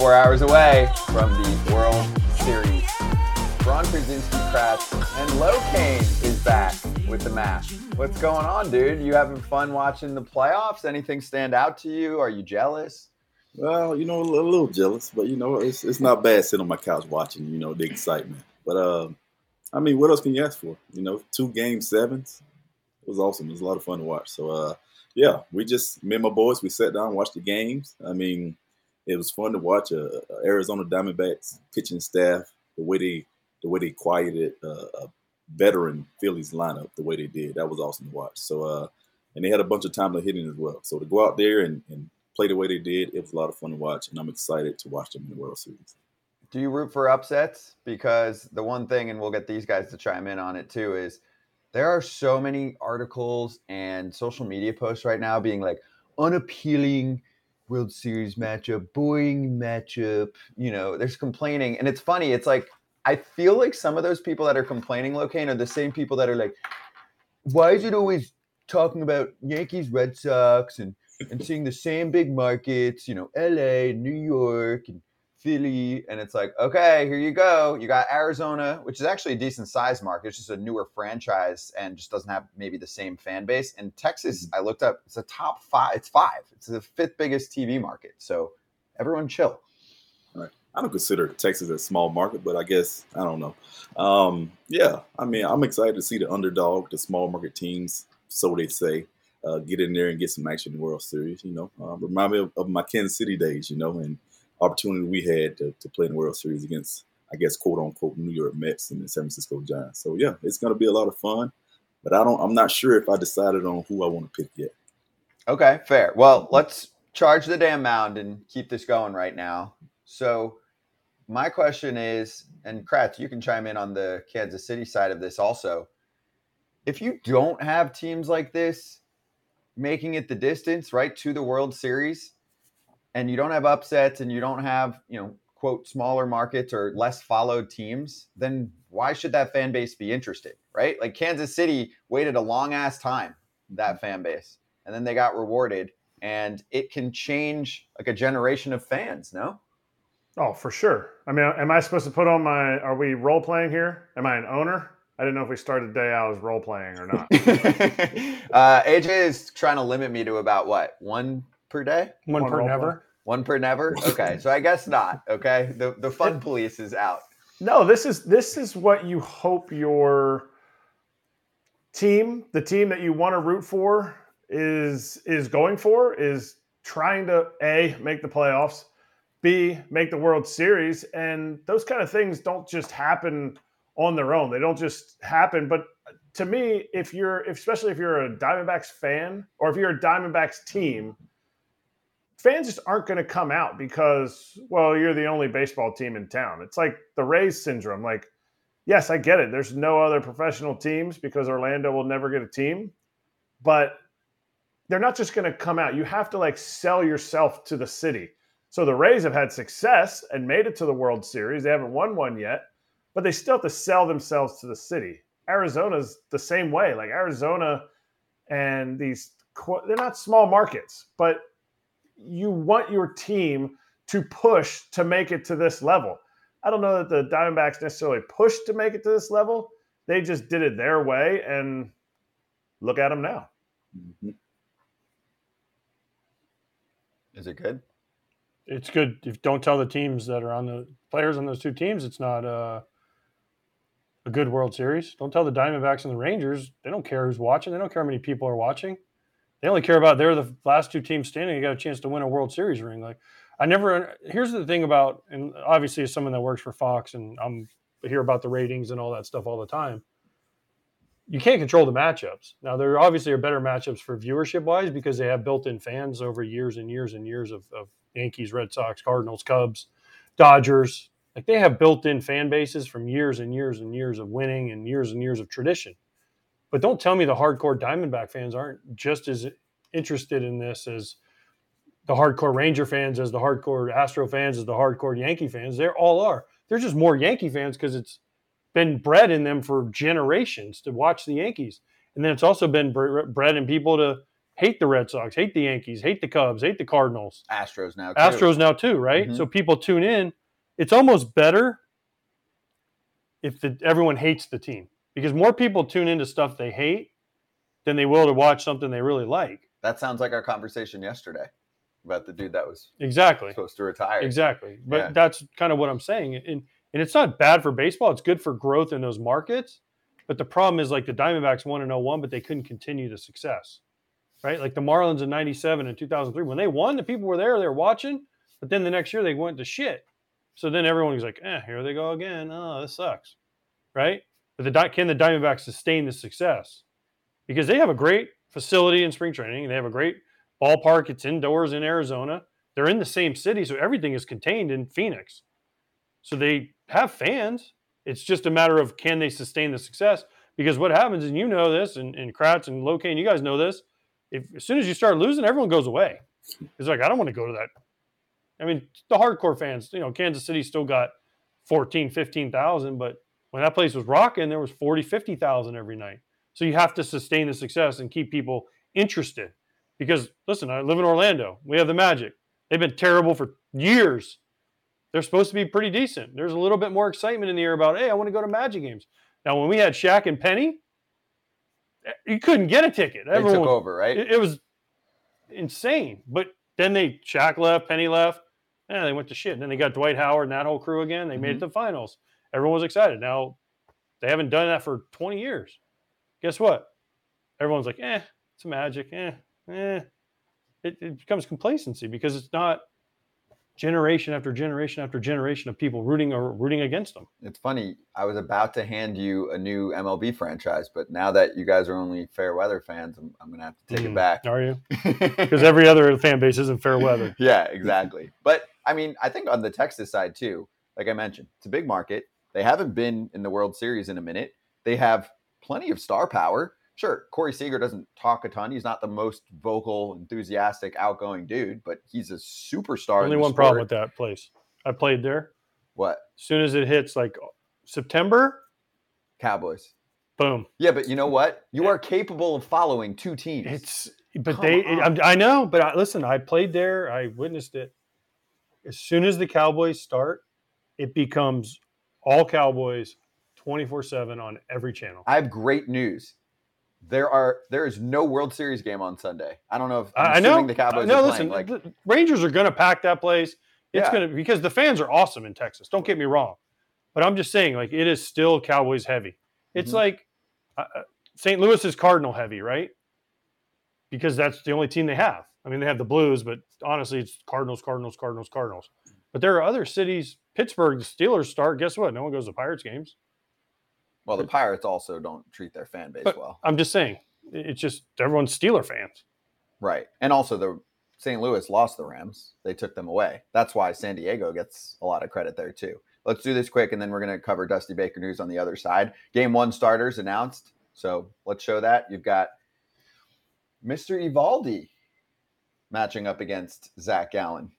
24 hours away from the World Series. Ron Krasinski Kratz and Locane is back with the mask. What's going on, dude? You having fun watching the playoffs? Anything stand out to you? Are you jealous? Well, you know, a little, a little jealous, but you know, it's it's not bad sitting on my couch watching, you know, the excitement. But uh, I mean, what else can you ask for? You know, two game sevens. It was awesome. It was a lot of fun to watch. So uh, yeah, we just me and my boys, we sat down, watched the games. I mean, it was fun to watch a, a Arizona Diamondbacks pitching staff the way they the way they quieted uh, a veteran Phillies lineup the way they did. That was awesome to watch. So uh, and they had a bunch of time to hitting as well. So to go out there and, and play the way they did, it was a lot of fun to watch, and I'm excited to watch them in the World Series. Do you root for upsets? Because the one thing, and we'll get these guys to chime in on it too, is there are so many articles and social media posts right now being like unappealing World Series matchup, boring matchup. You know, there's complaining, and it's funny. It's like I feel like some of those people that are complaining, Locane, are the same people that are like, "Why is it always talking about Yankees, Red Sox, and and seeing the same big markets? You know, L.A., New York, and Philly." And it's like, okay, here you go. You got Arizona, which is actually a decent size market. It's just a newer franchise and just doesn't have maybe the same fan base. And Texas, I looked up, it's a top five. It's five. It's the fifth biggest TV market. So everyone chill. Right. I don't consider Texas a small market, but I guess I don't know. Um, yeah, I mean, I'm excited to see the underdog, the small market teams, so they say, uh, get in there and get some action in the World Series. You know, uh, remind me of, of, my Kansas City days. You know, and opportunity we had to, to play in the World Series against, I guess, quote unquote, New York Mets and the San Francisco Giants. So yeah, it's going to be a lot of fun. But I don't. I'm not sure if I decided on who I want to pick yet. Okay, fair. Well, mm-hmm. let's charge the damn mound and keep this going right now. So my question is, and Kratz, you can chime in on the Kansas City side of this also. If you don't have teams like this making it the distance, right, to the World Series, and you don't have upsets and you don't have, you know, quote, smaller markets or less followed teams, then why should that fan base be interested, right? Like Kansas City waited a long ass time, that fan base, and then they got rewarded, and it can change like a generation of fans, no? Oh, for sure. I mean, am I supposed to put on my? Are we role playing here? Am I an owner? I didn't know if we started the day out as role playing or not. uh, AJ is trying to limit me to about what one per day, one, one per never, play. one per never. Okay, so I guess not. Okay, the the fun police is out. No, this is this is what you hope your team, the team that you want to root for, is is going for, is trying to a make the playoffs B, make the World Series. And those kind of things don't just happen on their own. They don't just happen. But to me, if you're, especially if you're a Diamondbacks fan or if you're a Diamondbacks team, fans just aren't going to come out because, well, you're the only baseball team in town. It's like the Rays syndrome. Like, yes, I get it. There's no other professional teams because Orlando will never get a team. But they're not just going to come out. You have to like sell yourself to the city so the Rays have had success and made it to the World Series. They haven't won one yet, but they still have to sell themselves to the city. Arizona's the same way. Like Arizona and these, they're not small markets, but you want your team to push to make it to this level. I don't know that the Diamondbacks necessarily pushed to make it to this level. They just did it their way, and look at them now. Mm-hmm. Is it good? it's good if don't tell the teams that are on the players on those two teams it's not uh, a good World Series. Don't tell the Diamondbacks and the Rangers they don't care who's watching. They don't care how many people are watching. They only care about they're the last two teams standing. They got a chance to win a World Series ring. Like I never. Here's the thing about, and obviously as someone that works for Fox, and I'm I hear about the ratings and all that stuff all the time. you can't control the matchups. Now there obviously are better matchups for viewership wise because they have built-in fans over years and years and years of, of Yankees, Red Sox, Cardinals, Cubs, Dodgers. Like they have built-in fan bases from years and years and years of winning and years and years of tradition. But don't tell me the hardcore Diamondback fans aren't just as interested in this as the hardcore Ranger fans, as the hardcore Astro fans, as the hardcore Yankee fans. They all are. They're just more Yankee fans because it's been bred in them for generations to watch the Yankees. And then it's also been bred in people to hate the Red Sox, hate the Yankees, hate the Cubs, hate the Cardinals. Astros now. Too. Astros now too, right? Mhm. So people tune in. It's almost better if the, everyone hates the team because more people tune into stuff they hate than they will to watch something they really like. That sounds like our conversation yesterday about the dude that was Exactly. supposed to retire. Exactly. But Yeah. that's kind of what I'm saying. And and it's not bad for baseball. It's good for growth in those markets. But the problem is like the Diamondbacks won in 01, but they couldn't continue the success. Right? Like the Marlins in 97 and 2003. When they won, the people were there, they were watching, but then the next year they went to shit. So then everyone was like, eh, here they go again. Oh, this sucks. Right? But the can the Diamondbacks sustain the success? Because they have a great facility in spring training. They have a great ballpark. It's indoors in Arizona. They're in the same city, so everything is contained in Phoenix. So they have fans. It's just a matter of can they sustain the success? Because what happens, and you know this, and, and Kratz and Locane, you guys know this. If as soon as you start losing, everyone goes away. It's like I don't want to go to that. I mean, the hardcore fans, you know, Kansas City still got 14, 15,000, but when that place was rocking, there was 40, 50,000 every night. So you have to sustain the success and keep people interested. Because listen, I live in Orlando. We have the Magic. They've been terrible for years. They're supposed to be pretty decent. There's a little bit more excitement in the air about, hey, I want to go to Magic games. Now, when we had Shaq and Penny, eh, you couldn't get a ticket. They took over, right? it, it was insane. But then they Shaq left, Penny left, and they went to shit. And then they got Dwight Howard and that whole crew again. They made it to the finals. Everyone was excited. Now they haven't done that for 20 years. Guess what? Everyone's like, eh, it's magic. Eh, eh. It, it becomes complacency because it's not generation after generation after generation of people rooting or rooting against them. It's funny. I was about to hand you a new MLB franchise, but now that you guys are only fair weather fans, I'm, I'm going to have to take it Mm, back. Are you? Because every other fan base isn't fair weather. yeah, exactly. But I mean, I think on the Texas side too, like I mentioned, it's a big market. They haven't been in the World Series in a minute. They have plenty of star power. Sure, Corey Seager doesn't talk a ton. He's not the most vocal, enthusiastic, outgoing dude, but he's a superstar. Only one problem with that place. I played there. What? As soon as it hits like September, Cowboys. boom. Yeah, but you know what? You eh. are capable of following two teams. It's but Come they. I'm- I know, but I, listen, I played there. I witnessed it. As soon as the Cowboys start, it becomes all Cowboys, twenty four seven on every channel. I have great news. There are there is no World Series game on Sunday. I don't know if I'm I, know. the Cowboys no, are listen. Like, the Rangers are going to pack that place. It's Yeah. going to because the fans are awesome in Texas. Don't get me wrong, but I'm just saying, like, it is still Cowboys heavy. It's Mhm. like uh, uh, St. Louis is Cardinal heavy, right? Because that's the only team they have. I mean, they have the Blues, but honestly, it's Cardinals, Cardinals, Cardinals, Cardinals. But there are other cities. Pittsburgh, the Steelers start. Guess what? No one goes to Pirates games. well, the Pirates also don't treat their fan base But well. I'm just saying, it's just everyone's Steeler fans. Right. And also the St. Louis lost the Rams. They took them away. That's why San Diego gets a lot of credit there too. Let's do this quick and then we're going to cover Dusty Baker news on the other side. Game 1 starters announced. So, let's show that. You've got Mr. Eovaldi matching up against Zac Gallen.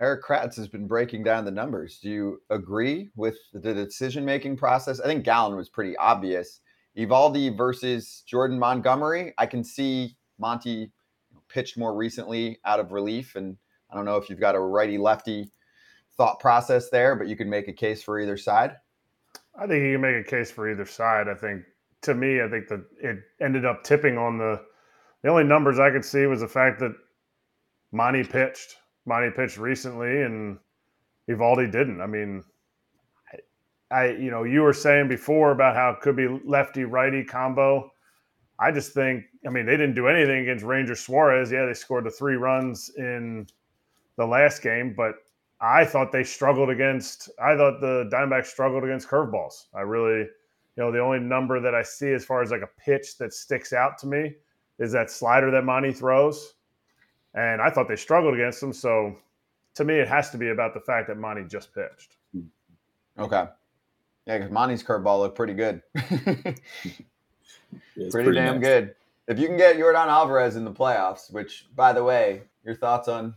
Erik Kratz has been breaking down the numbers. Do you agree with the decision making process? I think Gallen was pretty obvious. Eovaldi versus Jordan Montgomery. I can see Monty pitched more recently out of relief, and I don't know if you've got a righty lefty thought process there, but you can make a case for either side. I think you can make a case for either side. I think to me, I think that it ended up tipping on the the only numbers I could see was the fact that Monty pitched. Monty pitched recently and Eovaldi didn't. I mean, I, I you know, you were saying before about how it could be lefty righty combo. I just think, I mean, they didn't do anything against Ranger Suarez. Yeah, they scored the three runs in the last game, but I thought they struggled against. I thought the Diamondbacks struggled against curveballs. I really, You know, the only number that I see as far as like a pitch that sticks out to me is that slider that Monty throws. And I thought they struggled against him. So to me, it has to be about the fact that Monty just pitched. Okay. Yeah, because Monty's curveball looked pretty good. Yeah, it's pretty, damn nice. good. If you can get Yordan Alvarez in the playoffs, which, by the way, your thoughts on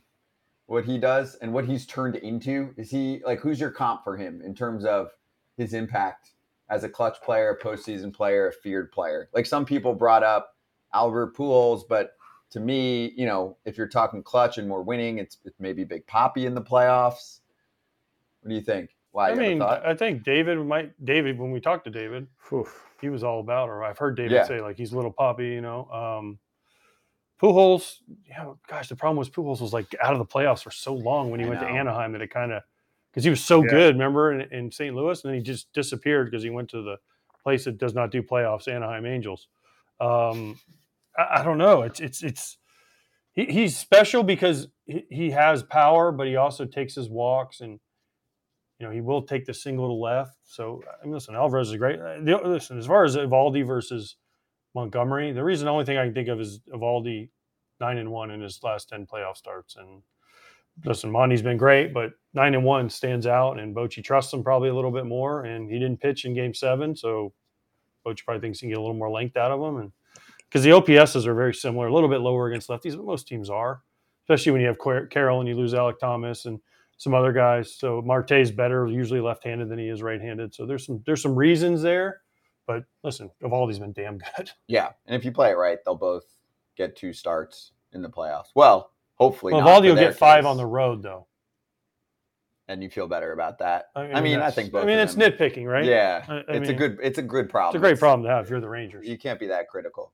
what he does and what he's turned into? Is he like who's your comp for him in terms of his impact as a clutch player, a postseason player, a feared player? Like some people brought up Albert Pujols, but to me, you know, if you're talking clutch and more winning, it's, it's maybe Big Poppy in the playoffs. What do you think? Why? I you have a mean. I think David might. David, when we talked to David, Whew. he was all about, or I've heard David Yeah. say like he's little Poppy, you know. Um, Pujols, yeah, gosh, the problem was Pujols was like out of the playoffs for so long when he I went to. Anaheim that it kind of because he was so Yeah. good, remember, in, in St. Louis, and then he just disappeared because he went to the place that does not do playoffs, Anaheim Angels. Um, I, I don't know. It's it's it's he, he's special because he, he has power, but he also takes his walks and you know he will take the single to left. So I mean, listen, Alvarez is great. The- Listen, as far as Eovaldi versus Montgomery, the reason the only thing I can think of is Eovaldi nine and one in his last ten playoff starts. And listen, Monty's been great, but nine and one stands out, and Bochy trusts him probably a little bit more. And he didn't pitch in Game Seven, so Bochy probably thinks he can get a little more length out of him. And because the OPSs are very similar, a little bit lower against lefties, but most teams are, especially when you have Car- Carroll and you lose Alek Thomas and some other guys. So Marte's better usually left-handed than he is right-handed. So there's some there's some reasons there. But listen, Eovaldi's been damn good. Yeah, and if you play it right, they'll both get two starts in the playoffs. Well, hopefully, Well, Evaldi will get five on the road though. and you feel better about that. I mean, I, that's- think both. I mean, it's nitpicking, right? Yeah, I- I it's a good. It's a good problem. It's a great problem to have if you're the Rangers. You can't be that critical.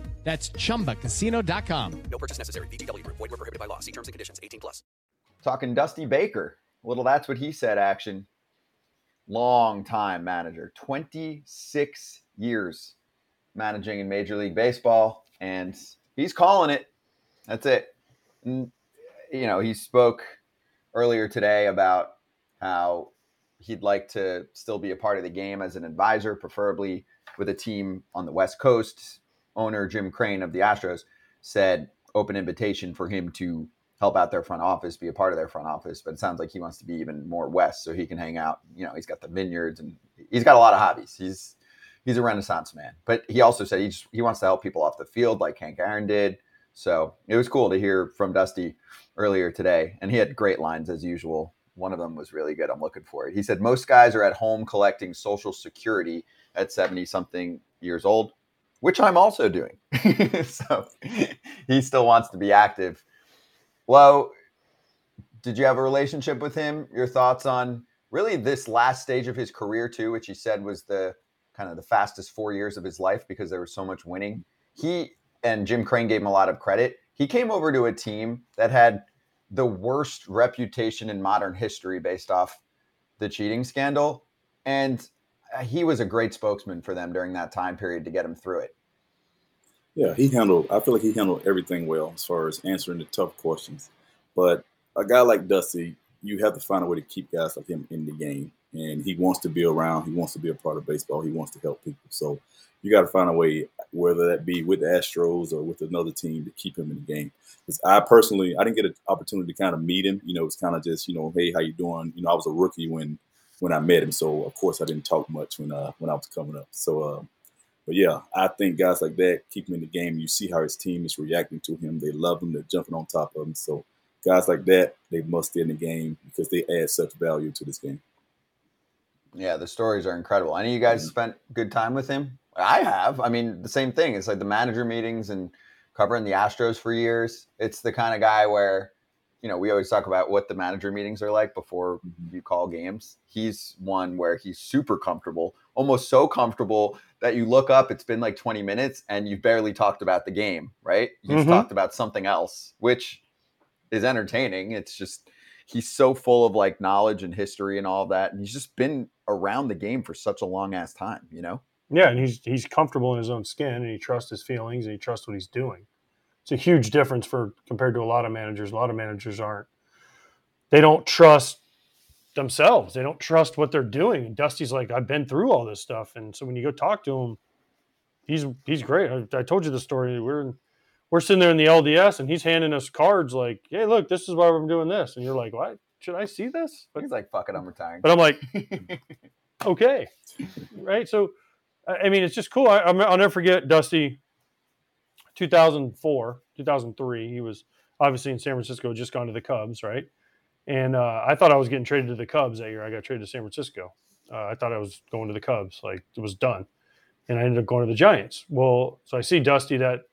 That's chumbacasino.com. No purchase necessary. VGW Group. Void were prohibited by law. See terms and conditions. 18 plus. Talking Dusty Baker. Little that's what he said action. Long time manager, 26 years managing in Major League Baseball, and he's calling it. That's it. And, you know, he spoke earlier today about how he'd like to still be a part of the game as an advisor, preferably with a team on the West Coast. Owner Jim Crane of the Astros said open invitation for him to help out their front office, be a part of their front office. But it sounds like he wants to be even more west so he can hang out. You know, he's got the vineyards and he's got a lot of hobbies. He's he's a renaissance man. But he also said he just he wants to help people off the field like Hank Aaron did. So it was cool to hear from Dusty earlier today. And he had great lines as usual. One of them was really good. I'm looking for it. He said, Most guys are at home collecting social security at 70 something years old, which I'm also doing. so he still wants to be active. Well, did you have a relationship with him? Your thoughts on really this last stage of his career, too, which he said was the kind of the fastest four years of his life because there was so much winning. He and Jim Crane gave him a lot of credit. He came over to a team that had the worst reputation in modern history based off the cheating scandal. And he was a great spokesman for them during that time period to get him through it. Yeah, he handled. I feel like he handled everything well as far as answering the tough questions. But a guy like Dusty, you have to find a way to keep guys like him in the game, and he wants to be around. He wants to be a part of baseball. He wants to help people. So you got to find a way, whether that be with the Astros or with another team, to keep him in the game. Because I personally, I didn't get an opportunity to kind of meet him. You know, it's kind of just, you know, hey, how you doing? You know, I was a rookie when when I met him, so of course I didn't talk much when uh when I was coming up. So. Uh, but yeah, I think guys like that keep him in the game. You see how his team is reacting to him. They love him. They're jumping on top of him. So guys like that, they must stay in the game because they add such value to this game. Yeah, the stories are incredible. Any of you guys spent good time with him? I have. I mean, the same thing. It's like the manager meetings and covering the Astros for years. It's the kind of guy where you know, we always talk about what the manager meetings are like before you call games. He's one where he's super comfortable, almost so comfortable that you look up, it's been like 20 minutes and you've barely talked about the game, right? He's Mhm. talked about something else, which is entertaining. It's just he's so full of like knowledge and history and all that. And he's just been around the game for such a long ass time, you know? Yeah, and he's he's comfortable in his own skin, and he trusts his feelings, and he trusts what he's doing. It's a huge difference for compared to a lot of managers. A lot of managers aren't. They don't trust themselves. They don't trust what they're doing. And Dusty's like, I've been through all this stuff, and so when you go talk to him, he's he's great. I, I told you the story. We're in, we're sitting there in the LDS, and he's handing us cards like, "Hey, look, this is why I'm doing this," and you're like, "What? Should I see this?" But He's like, fuck it, I'm retiring. but I'm like, okay, right? So, I mean, it's just cool. I, I'll never forget Dusty. 2004, 2003. He was obviously in San Francisco, just gone to the Cubs, right? And uh, I thought I was getting traded to the Cubs that year. I got traded to San Francisco. Uh, I thought I was going to the Cubs, like it was done, and I ended up going to the Giants. Well, so I see Dusty that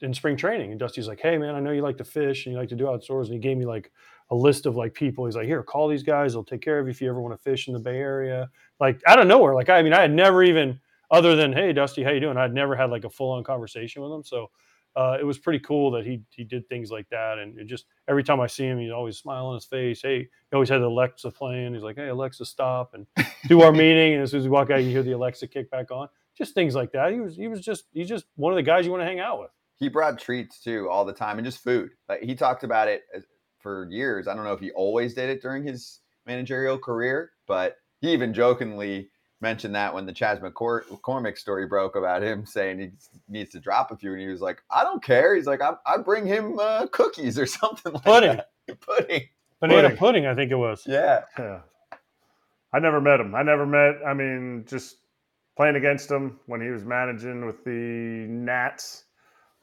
in spring training, and Dusty's like, "Hey, man, I know you like to fish and you like to do outdoors," and he gave me like a list of like people. He's like, "Here, call these guys. They'll take care of you if you ever want to fish in the Bay Area." Like out of nowhere, like I mean, I had never even other than "Hey, Dusty, how you doing?" I'd never had like a full on conversation with him. So uh, it was pretty cool that he he did things like that, and it just every time I see him, he's always smile on his face. Hey, he always had the Alexa playing. He's like, "Hey, Alexa, stop and do our meeting." And as soon as we walk out, you hear the Alexa kick back on. Just things like that. He was he was just he's just one of the guys you want to hang out with. he brought treats too all the time and just food. Like he talked about it for years. I don't know if he always did it during his managerial career, but he even jokingly mentioned that when the Chas McCormick story broke about him saying he needs to drop a few, and he was like, "I don't care." He's like, "I, I bring him uh, cookies or something like Pudding. that. pudding, Banana Pudding. pudding, I think it was. yeah." Yeah. I never met him. I never met, I mean, just playing against him when he was managing with the Nats.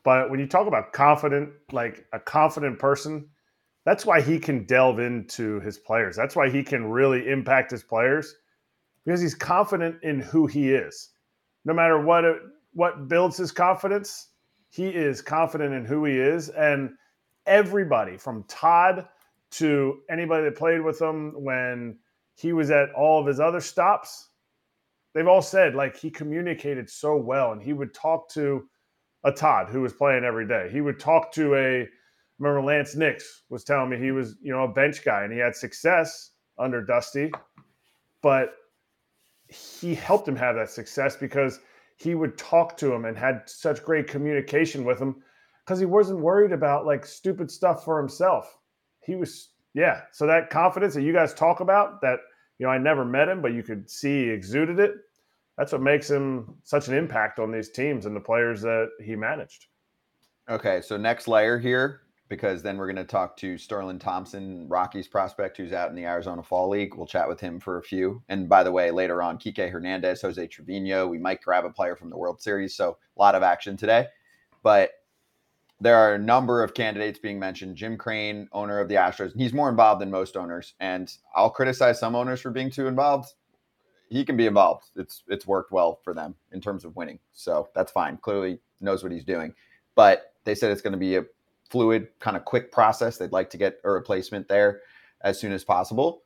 But when you talk about confident, like a confident person, that's why he can delve into his players. That's why he can really impact his players because he's confident in who he is. No matter what what builds his confidence, he is confident in who he is and everybody from Todd to anybody that played with him when he was at all of his other stops, they've all said like he communicated so well and he would talk to a Todd who was playing every day. He would talk to a remember Laynce Nix was telling me he was, you know, a bench guy and he had success under Dusty, but he helped him have that success because he would talk to him and had such great communication with him because he wasn't worried about like stupid stuff for himself. He was, yeah. So that confidence that you guys talk about, that you know, I never met him, but you could see he exuded it. That's what makes him such an impact on these teams and the players that he managed. Okay, so next layer here, because then we're going to talk to Sterling Thompson, Rockies prospect, who's out in the Arizona Fall League. We'll chat with him for a few. And by the way, later on, Kike Hernandez, Jose Trevino. We might grab a player from the World Series. So a lot of action today. But there are a number of candidates being mentioned. Jim Crane, owner of the Astros, he's more involved than most owners. And I'll criticize some owners for being too involved. He can be involved. It's it's worked well for them in terms of winning. So that's fine. Clearly knows what he's doing. But they said it's going to be a fluid, kind of quick process. They'd like to get a replacement there as soon as possible.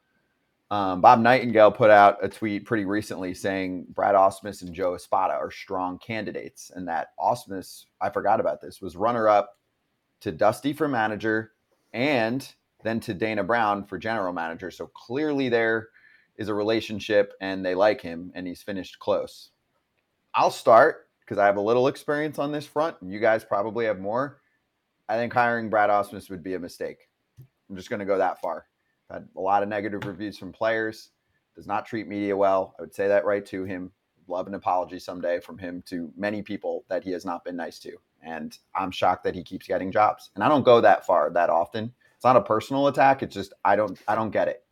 Um, Bob Nightingale put out a tweet pretty recently saying Brad Ausmus and Joe Espada are strong candidates, and that Ausmus, I forgot about this, was runner up to Dusty for manager and then to Dana Brown for general manager. So clearly there is a relationship and they like him, and he's finished close. I'll start because I have a little experience on this front, and you guys probably have more. I think hiring Brad Ausmus would be a mistake. I'm just going to go that far. Had a lot of negative reviews from players. Does not treat media well. I would say that right to him. Love an apology someday from him to many people that he has not been nice to. And I'm shocked that he keeps getting jobs. And I don't go that far that often. It's not a personal attack. It's just I don't I don't get it.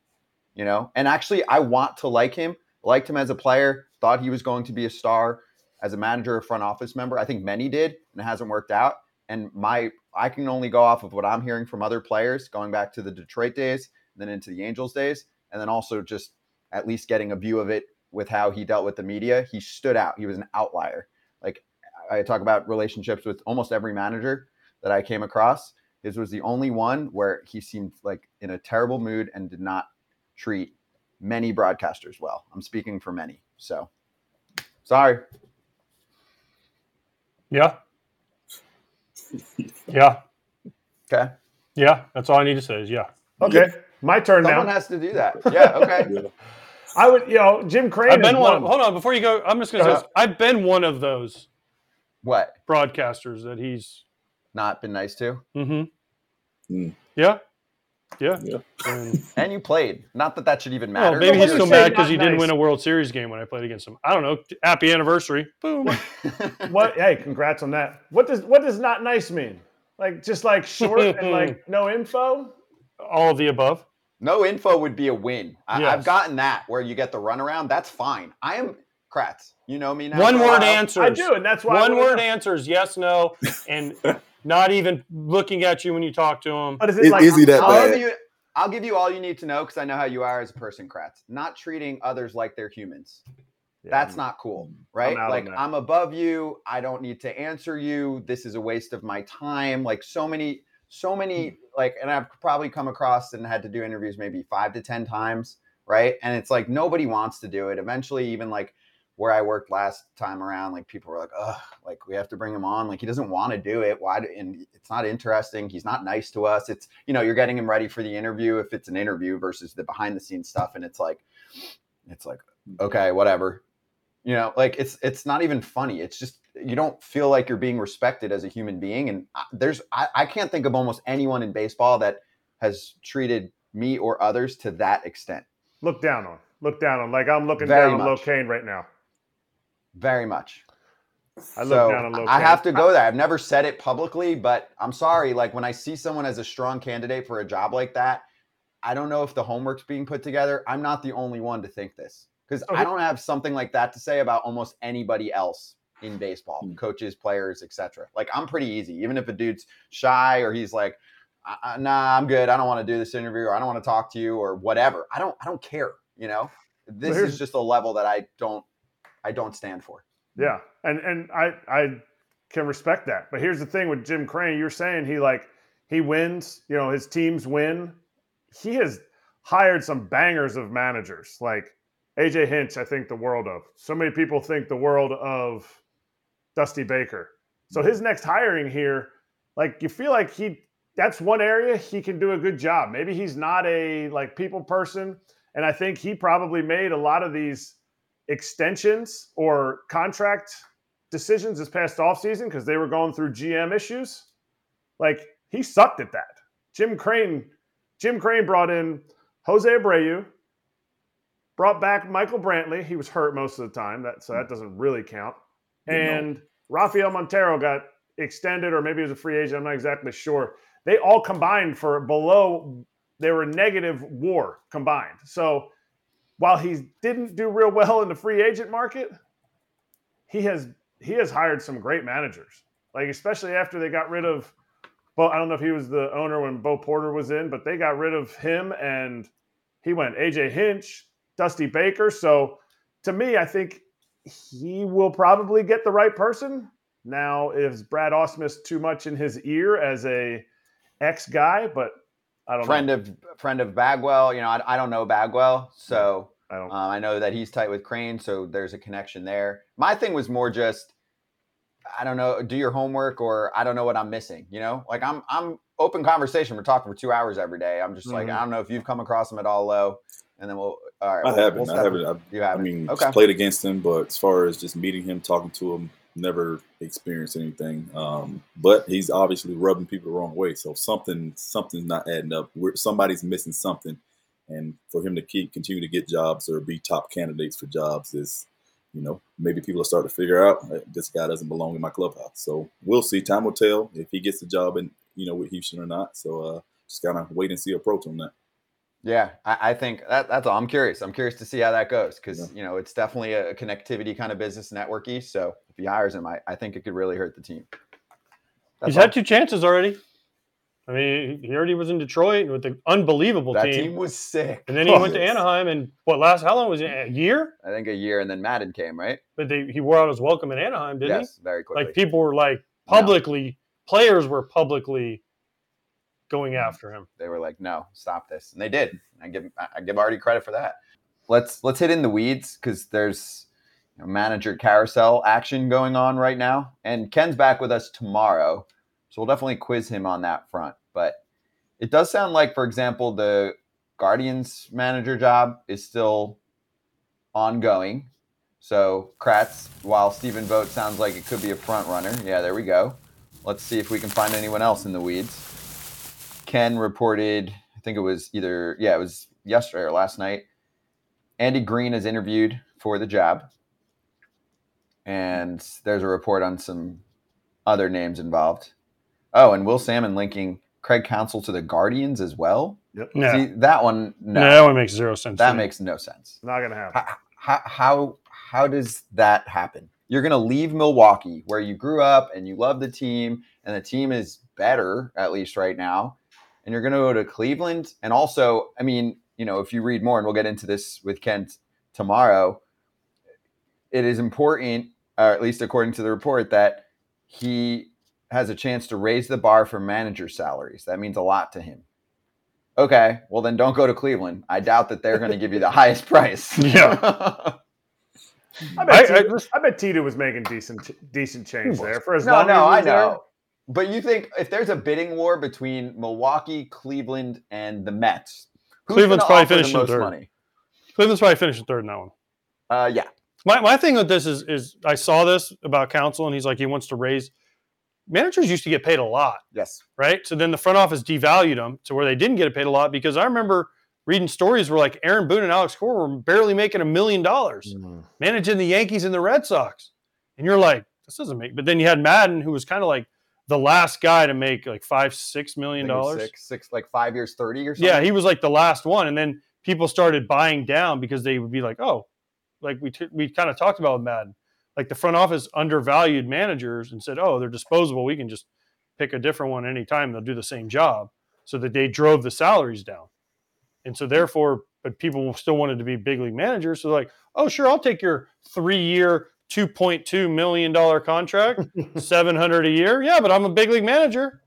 You know? And actually I want to like him. Liked him as a player, thought he was going to be a star as a manager front office member. I think many did, and it hasn't worked out. And my I can only go off of what I'm hearing from other players, going back to the Detroit days, then into the Angels days, and then also just at least getting a view of it with how he dealt with the media. He stood out. He was an outlier. Like I talk about relationships with almost every manager that I came across, His was the only one where he seemed like in a terrible mood and did not treat many broadcasters well. I'm speaking for many. So sorry. Yeah. Yeah. Okay. Yeah. That's all I need to say is yeah. Okay, my turn now. Someone now. has to do that. Yeah. Okay. Yeah. I would, you know, Jim Crane. I've been is one. Hold on, before you go, I'm just gonna say Uh-huh. this. I've been one of those what? broadcasters that he's. Not been nice to? Mm-hmm. Mm. Yeah. Yeah. Yeah. And, And you played. Not that that should even matter. well, matter. maybe he's do still mad because not he didn't win a World Series game when I played against him. I don't know. Happy anniversary. Boom. What? Hey, congrats on that. What does what does not nice mean? Like just like short and like no info. All of the above. No info would be a win. I, Yes. I've gotten that where you get the runaround. That's fine. I am Kratz. You know me now. One word while. answers. I do, and that's why One word know. answers. Yes, no, and not even looking at you when you talk to him. But is it Is, like is he that I'll bad? give you. I'll give you all you need to know because I know how you are as a person, Kratz. Not treating others like they're humans. Yeah, That's not cool, right? out on like. I'm above you. I don't need to answer you. This is a waste of my time. Like so many, so many, hmm. like, and I've probably come across and had to do interviews maybe five to ten times, right? And it's like nobody wants to do it. Eventually, even like where I worked last time around, like people were like, "Ugh, like we have to bring him on. Like he doesn't want to do it. Why?" do- And it's not interesting. He's not nice to us. It's you know you're getting him ready for the interview if it's an interview versus the behind the scenes stuff, and it's like, it's like okay, whatever. You know, like it's it's not even funny. It's just you don't feel like you're being respected as a human being. And I- there's I, I can't think of almost anyone in baseball that has treated me or others to that extent. look down on. Look down on. Like I'm looking Very down on much. Locaine right now. Very much. I look so down on Locaine. I have to go there. I've never said it publicly, but I'm sorry. Like when I see someone as a strong candidate for a job like that, I don't know if the homework's being put together. I'm not the only one to think this because Okay. I don't have something like that to say about almost anybody else in baseball, Hmm. coaches, players, etc. Like I'm pretty easy, even if a dude's shy or he's like, "Uh, uh, "Nah, I'm good. I don't want to do this interview, or I don't want to talk to you, or whatever." I don't. I don't care. You know, this is just a level that I don't. I don't stand for. Yeah, and and I I can respect that. But here's the thing with Jim Crane, you're saying he like he wins, you know, his teams win. He has hired some bangers of managers like AJ Hinch, I think the world of. So many people think the world of Dusty Baker. So his next hiring here, like you feel like he that's one area he can do a good job. Maybe he's not a like people person, and I think he probably made a lot of these extensions or contract decisions this past offseason because they were going through GM issues. Like he sucked at that. Jim Crane, Jim Crane brought in Jose Abreu, brought back Michael Brantley. He was hurt most of the time, that so that doesn't really count. And Rafael Montero got extended, or maybe he was a free agent. I'm not exactly sure. They all combined for below. They were negative WAR combined. So while he didn't do real well in the free agent market, he has he has hired some great managers. Like especially after they got rid of Bo, I don't know if he was the owner when Bo Porter was in, but they got rid of him and he went AJ Hinch, Dusty Baker. So to me, I think he will probably get the right person. Now, is Brad Ausmus too much in his ear as a ex guy? But I don't friend know. of friend of Bagwell. You know, I, I don't know Bagwell, so I don't. um, I know that he's tight with Crane, so there's a connection there. My thing was more just, I don't know, do your homework, or I don't know what I'm missing. You know, like I'm I'm open conversation. We're talking for two hours every day. I'm just like Mhm. I don't know if you've come across him at all low, and then we'll. All right, I we'll- haven't. we'll I haven't. I, You haven't. I mean, okay. played against him, but as far as just meeting him, talking to him, never experienced anything. Um, but he's obviously rubbing people the wrong way. So something, something's not adding up. We're, somebody's missing something, and for him to keep continue to get jobs or be top candidates for jobs is, you know, maybe people are starting to figure out this guy doesn't belong in my clubhouse. So we'll see. Time will tell if he gets the job in, you know, with Houston or not. So uh, just kind of wait and see approach on that. Yeah, I, I think that, that's all. I'm curious. I'm curious to see how that goes because Yeah. you know it's definitely a, connectivity kind of business networky. So if he hires him, I, I think it could really hurt the team. That's He's all. had two chances already. I mean, he already was in Detroit with an unbelievable that team, team was sick. and then he Oh, went to. Anaheim. And what last? How long was it? A year? I think a year, and then Maddon came, right? But they, he wore out his welcome in Anaheim, didn't yes, very he? quickly. Like people were like No. publicly, players were publicly going mm. after him. They were like, "No, stop this," and they did. I give I give Arte credit for that. Let's let's hit in the weeds because there's you know, manager carousel action going on right now, and Ken's back with us tomorrow, so we'll definitely quiz him on that front. But it does sound like, for example, the Guardians manager job is still ongoing. So Kratz, while Stephen Vogt sounds like it could be a front runner. Yeah, there we go. Let's see if we can find anyone else in the weeds. Ken reported, I think it was either, yeah, it was yesterday or last night. Andy Green is interviewed for the job. And there's a report on some other names involved. Oh, and Will Sammon linking Craig Counsell to the Guardians as well. Yep. No, See, that one, no. no, that one makes zero sense. that makes no sense. Not gonna happen. How, how, how, how does that happen? You're going to leave Milwaukee, where you grew up and you love the team, and the team is better, at least right now. And you're going to go to Cleveland. And also, I mean, you know, if you read more, and we'll get into this with Kent tomorrow, it is important, or at least according to the report, that he has a chance to raise the bar for manager salaries. That means a lot to him. Okay, well then don't go to Cleveland. I doubt that they're going to give you the highest price. Yeah. I bet, I- I Tito, I, just- bet Tito was making decent decent change there for as no, long no, as he I was there. But you think if there's a bidding war between Milwaukee, Cleveland, and the Mets, who's Cleveland's probably finishing most third. money? Cleveland's probably finishing third in that one. Uh, yeah, My, my thing with this is is I saw this about Counsell and he's like he wants to raise managers used to get paid a lot, yes, right? So then the front office devalued them to where they didn't get paid a lot because I remember reading stories where like Aaron Boone and Alex Cora were barely making a million dollars managing the Yankees and the Red Sox. And you're like, this doesn't make but then you had Maddon who was kind of like the last guy to make like five, six million dollars. Six, six, like five years, 30 or something. Yeah, he was like the last one. And then people started buying down because they would be like, oh, like we, t- we kind of talked about Maddon. Like the front office undervalued managers and said, oh, they're disposable. We can just pick a different one anytime. They'll do the same job. So that they drove the salaries down. And so therefore, but people still wanted to be big league managers. So like, oh, sure, I'll take your three year, $2.2 million contract, 700 a year. Yeah, but I'm a big league manager.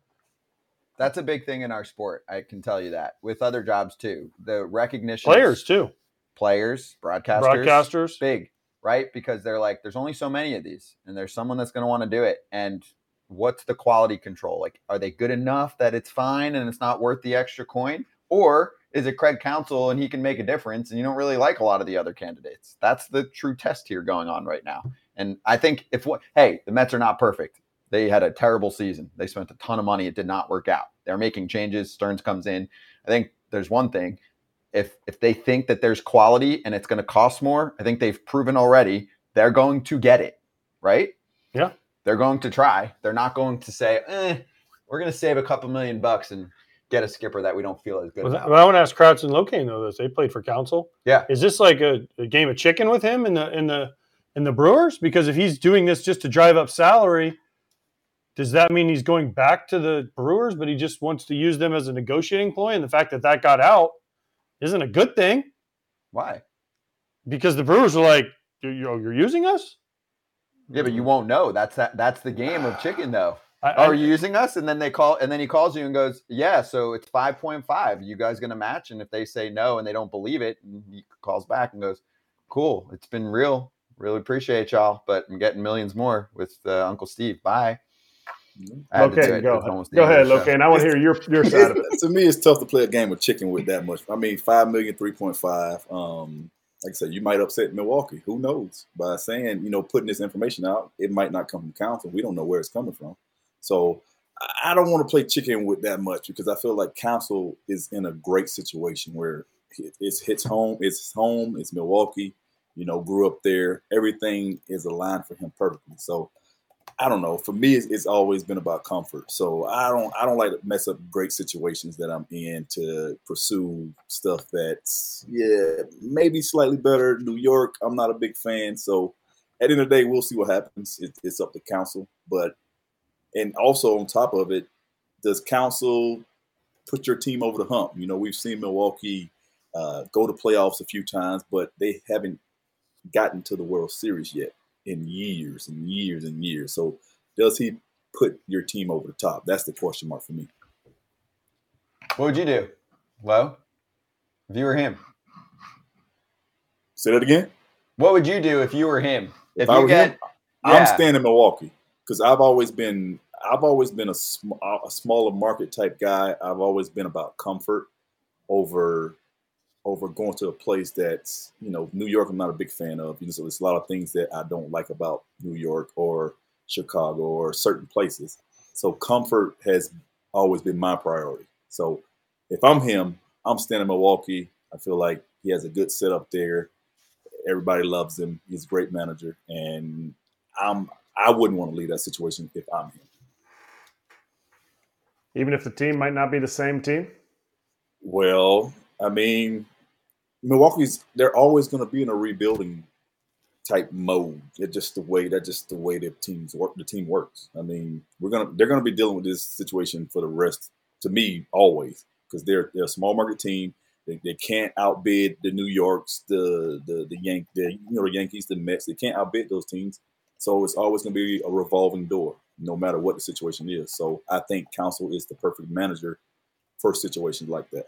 That's a big thing in our sport. I can tell you that with other jobs too. The recognition players too, players, broadcasters, broadcasters, big, right? Because they're like, there's only so many of these, and there's someone that's going to want to do it. And what's the quality control? Like, are they good enough that it's fine and it's not worth the extra coin? Or is it Craig Counsell and he can make a difference and you don't really like a lot of the other candidates? That's the true test here going on right now. And I think if what, hey, the Mets are not perfect. They had a terrible season. They spent a ton of money. It did not work out. They're making changes. Stearns comes in. I think there's one thing. If if they think that there's quality and it's going to cost more, I think they've proven already they're going to get it, right? Yeah. They're going to try. They're not going to say, eh, we're going to save a couple million bucks and get a skipper that we don't feel as good Well, about. I want to ask Kratz and Locane though this. They played for Counsell. Yeah. Is this like a, a game of chicken with him in the in the in the Brewers? Because if he's doing this just to drive up salary, does that mean he's going back to the Brewers, but he just wants to use them as a negotiating ploy? And the fact that that got out isn't a good thing Why? because the Brewers are like, you're, you're you're using us. Yeah, but you mm. won't know. That's that. That's the game of chicken, though. I, Are I- you using us? And then they call, and then he calls you and goes, "Yeah, so it's five point five. You guys gonna match?" And if they say no and they don't believe it, he calls back and goes, "Cool, it's been real. Really appreciate y'all, but I'm getting millions more with uh, Uncle Steve. Bye." I had to do Okay, go, It was almost the go ahead, the show. Locan. I want to hear your your side of it. to me, it's tough to play a game of chicken with that much. I mean, five million, three point five. Um, like I said, you might upset Milwaukee. Who knows? By saying, you know, putting this information out, it might not come from Counsell. We don't know where it's coming from. So I- don't want to play chicken with that much because I feel like Counsell is in a great situation where it- it's hits home. It's home. It's Milwaukee. You know, grew up there. Everything is aligned for him perfectly. So I don't know. For me, it's, it's always been about comfort. So I don't I don't like to mess up great situations that I'm in to pursue stuff that's yeah maybe slightly better. New York, I'm not a big fan. So at the end of the day, we'll see what happens. It, it's up to Counsell. But and also on top of it, does Counsell put your team over the hump? You know, we've seen Milwaukee uh, go to playoffs a few times, but they haven't gotten to the World Series yet in years and years and years. So does he put your team over the top? That's the question mark for me. What would you do? Well, if you were him, Say that again. what would you do if you were him? If, If I were get, him, yeah. I'm staying in Milwaukee because I've always been I've always been a, sm- a smaller market type guy. I've always been about comfort over over going to a place that's you know New York. I'm not a big fan of. You know, so there's a lot of things that I don't like about New York or Chicago or certain places. So comfort has always been my priority. So if I'm him, I'm staying in Milwaukee. I feel like he has a good setup there. Everybody loves him. He's a great manager, and I'm I wouldn't want to leave that situation if I'm him. Even if the team might not be the same team. Well, I mean, Milwaukee's they're always going to be in a rebuilding type mode. It's just the way that's just the way the teams work. The team works. I mean, we're gonna they're gonna be dealing with this situation for the rest. To me, always because they're they're a small market team. They, they can't outbid the New Yorks, the the the Yank, the you know the Yankees, the Mets. They can't outbid those teams. So it's always going to be a revolving door, no matter what the situation is. So I think Counsell is the perfect manager for situations like that.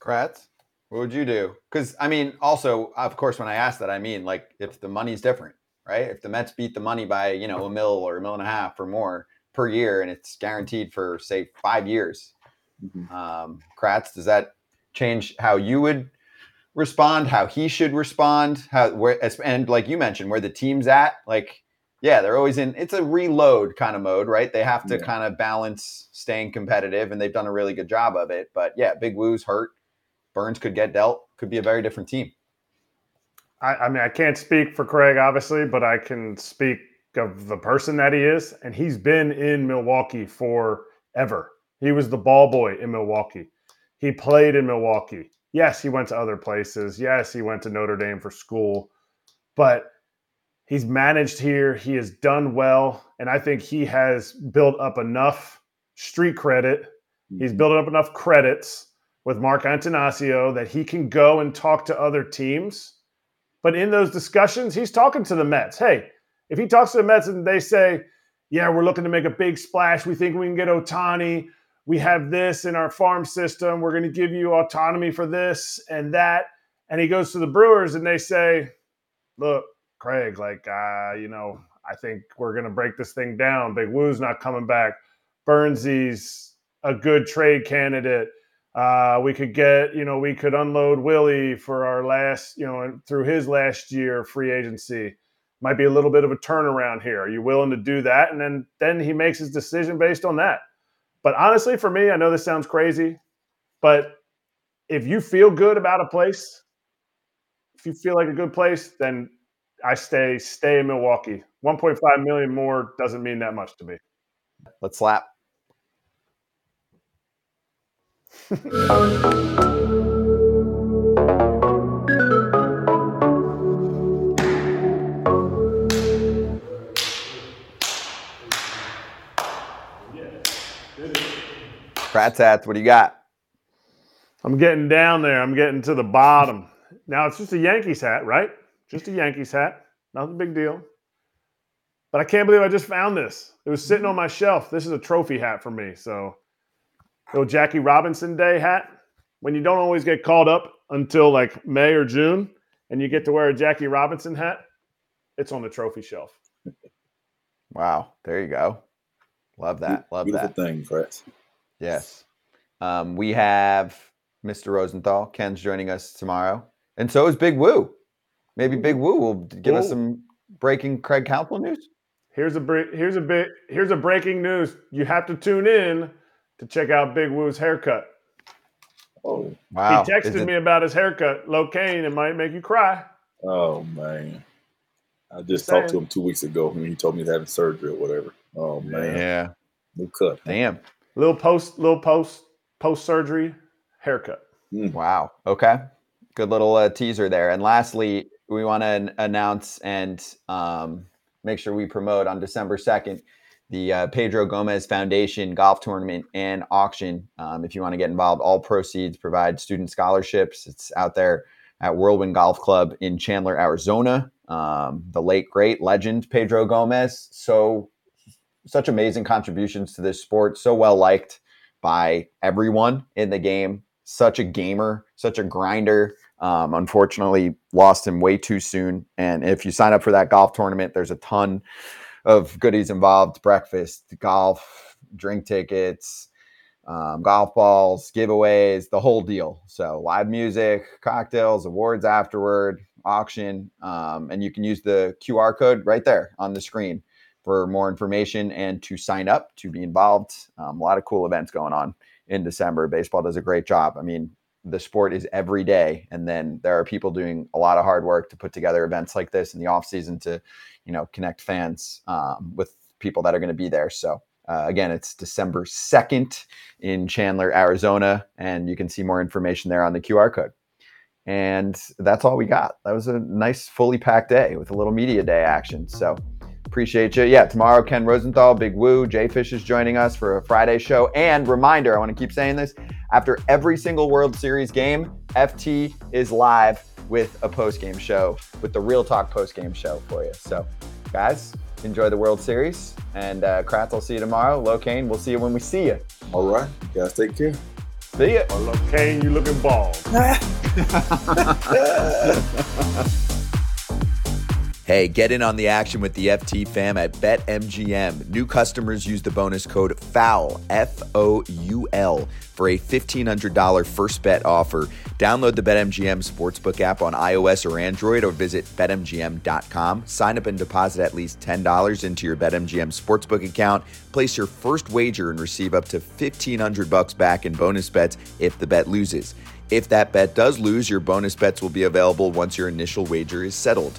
Kratz, what would you do? Because I mean, also, of course, when I ask that, I mean like if the money's different, right? If the Mets beat the money by you know a mil or a mil and a half or more per year, and it's guaranteed for say five years, Mhm. um, Kratz, does that change how you would respond? How he should respond? How where and like you mentioned, where the team's at, like. Yeah, they're always in. It's a reload kind of mode, right? They have to Yeah. kind of balance staying competitive, and they've done a really good job of it. But yeah, Big Woo's hurt. Burnes could get dealt. Could be a very different team. I, I mean, I can't speak for Craig, obviously, but I can speak of the person that he is. And he's been in Milwaukee forever. He was the ball boy in Milwaukee. He played in Milwaukee. Yes, he went to other places. Yes, he went to Notre Dame for school. But he's managed here. He has done well. And I think he has built up enough street credit. He's built up enough credits with Mark Attanasio that he can go and talk to other teams. But in those discussions, he's talking to the Mets. Hey, if he talks to the Mets and they say, yeah, we're looking to make a big splash. We think we can get Ohtani. We have this in our farm system. We're going to give you autonomy for this and that. And he goes to the Brewers and they say, look, Craig, like, uh, you know, I think we're going to break this thing down. Big Woo's not coming back. Burnsy's a good trade candidate. Uh, we could get, you know, we could unload Willie for our last, you know, through his last year free agency. Might be a little bit of a turnaround here. Are you willing to do that? And then then he makes his decision based on that. But honestly, for me, I know this sounds crazy, but if you feel good about a place, if you feel like a good place, then I stay stay in Milwaukee. 1.5 million more doesn't mean that much to me. Let's slap. Kratz hats, what do you got? I'm getting down there. I'm getting to the bottom. Now it's just a Yankees hat, right? Just a Yankees hat. Nothing big deal. But I can't believe I just found this. It was sitting on my shelf. This is a trophy hat for me. So, little Jackie Robinson Day hat. When you don't always get called up until like May or June, and you get to wear a Jackie Robinson hat, it's on the trophy shelf. Wow, there you go. Love that. Love Beautiful that. thing, Kratz. Yes. Um, we have Mr. Rosenthal. Ken's joining us tomorrow. And so is Big Woo. Maybe Big Woo will give us some breaking Craig Counsell news. Here's a break. Here's a bit. Here's a breaking news. You have to tune in to check out Big Woo's haircut. Oh, Wow. he texted it- me about his haircut. Locaine, it might make you cry. oh man. I just Just talked to him two weeks ago when he told me he's having surgery or whatever. Oh man, Yeah. new cut. Damn. Little post, little post, post surgery haircut. Wow. Okay. Good little uh, teaser there. And lastly, we want to announce and um, make sure we promote on December 2nd the uh, Pedro Gomez Foundation golf tournament and auction. Um, if you want to get involved, all proceeds provide student scholarships. It's out there at Whirlwind Golf Club in Chandler, Arizona. Um, the late, great legend Pedro Gomez. So, such amazing contributions to this sport. So well liked by everyone in the game. Such a gamer, such a grinder. Um, unfortunately, lost him way too soon. And if you sign up for that golf tournament, there's a ton of goodies involved breakfast, golf, drink tickets, um, golf balls, giveaways, the whole deal. So, live music, cocktails, awards afterward, auction. Um, and you can use the QR code right there on the screen for more information and to sign up to be involved. Um, a lot of cool events going on in December. Baseball does a great job. I mean, the sport is every day and then there are people doing a lot of hard work to put together events like this in the off season to you know connect fans um, with people that are going to be there so uh, again it's december 2nd in chandler arizona and you can see more information there on the qr code and that's all we got that was a nice fully packed day with a little media day action so appreciate you yeah tomorrow ken rosenthal big woo jay fish is joining us for a friday show and reminder i want to keep saying this after every single World Series game, FT is live with a post game show, with the Real Talk post game show for you. So, guys, enjoy the World Series. And uh, Kratz, I'll see you tomorrow. Locaine, we'll see you when we see you. All right. You guys take care. See ya. Oh, Locaine, you looking bald. Hey, get in on the action with the FT fam at BetMGM. New customers use the bonus code FOUL, F O U L, for a $1,500 first bet offer. Download the BetMGM Sportsbook app on iOS or Android or visit BetMGM.com. Sign up and deposit at least $10 into your BetMGM Sportsbook account. Place your first wager and receive up to 1,500 bucks back in bonus bets if the bet loses. If that bet does lose, your bonus bets will be available once your initial wager is settled.